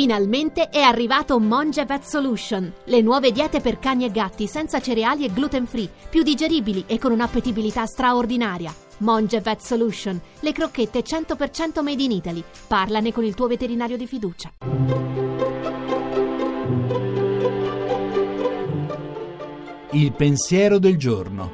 Finalmente è arrivato Monge Vet Solution, le nuove diete per cani e gatti senza cereali e gluten free, più digeribili e con un'appetibilità straordinaria. Monge Vet Solution, le crocchette 100% made in Italy. Parlane con il tuo veterinario di fiducia. Il pensiero del giorno.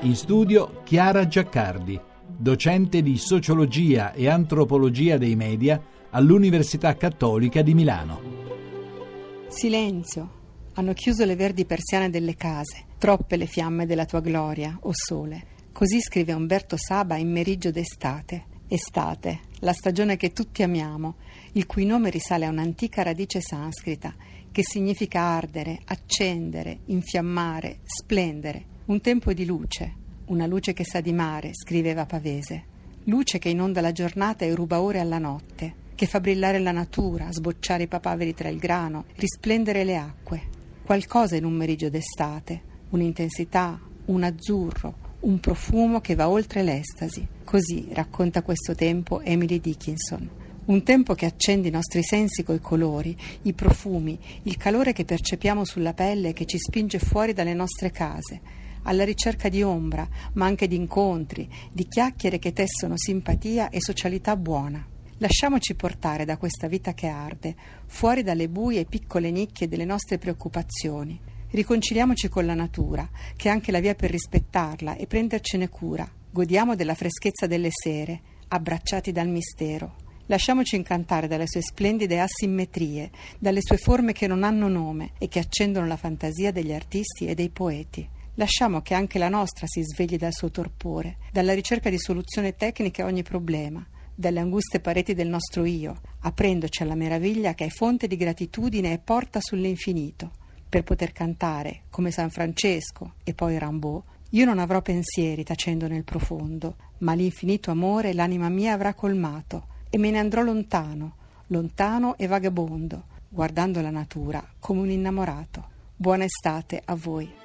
In studio Chiara Giaccardi docente di sociologia e antropologia dei media all'Università Cattolica di Milano. Silenzio. Hanno chiuso le verdi persiane delle case, troppe le fiamme della tua gloria, o sole. Così scrive Umberto Saba in Meriggio d'estate. Estate, la stagione che tutti amiamo, il cui nome risale a un'antica radice sanscrita che significa ardere, accendere, infiammare, splendere, un tempo di luce, una luce che sa di mare, scriveva Pavese. Luce che inonda la giornata e ruba ore alla notte, che fa brillare la natura, sbocciare i papaveri tra il grano, risplendere le acque. Qualcosa in un meriggio d'estate, un'intensità, un azzurro, un profumo che va oltre l'estasi. Così racconta questo tempo Emily Dickinson. Un tempo che accende i nostri sensi coi colori, i profumi, il calore che percepiamo sulla pelle e che ci spinge fuori dalle nostre case alla ricerca di ombra, ma anche di incontri, di chiacchiere che tessono simpatia e socialità buona. Lasciamoci portare da questa vita che arde, fuori dalle buie e piccole nicchie delle nostre preoccupazioni. Riconciliamoci con la natura, che è anche la via per rispettarla e prendercene cura. Godiamo della freschezza delle sere, abbracciati dal mistero. Lasciamoci incantare dalle sue splendide asimmetrie, dalle sue forme che non hanno nome e che accendono la fantasia degli artisti e dei poeti. Lasciamo che anche la nostra si svegli dal suo torpore, dalla ricerca di soluzione tecnica a ogni problema, dalle anguste pareti del nostro io, aprendoci alla meraviglia che è fonte di gratitudine e porta sull'infinito, per poter cantare, come San Francesco e poi Rimbaud, io non avrò pensieri tacendo nel profondo, ma l'infinito amore l'anima mia avrà colmato, e me ne andrò lontano, lontano e vagabondo, guardando la natura come un innamorato. Buona estate a voi.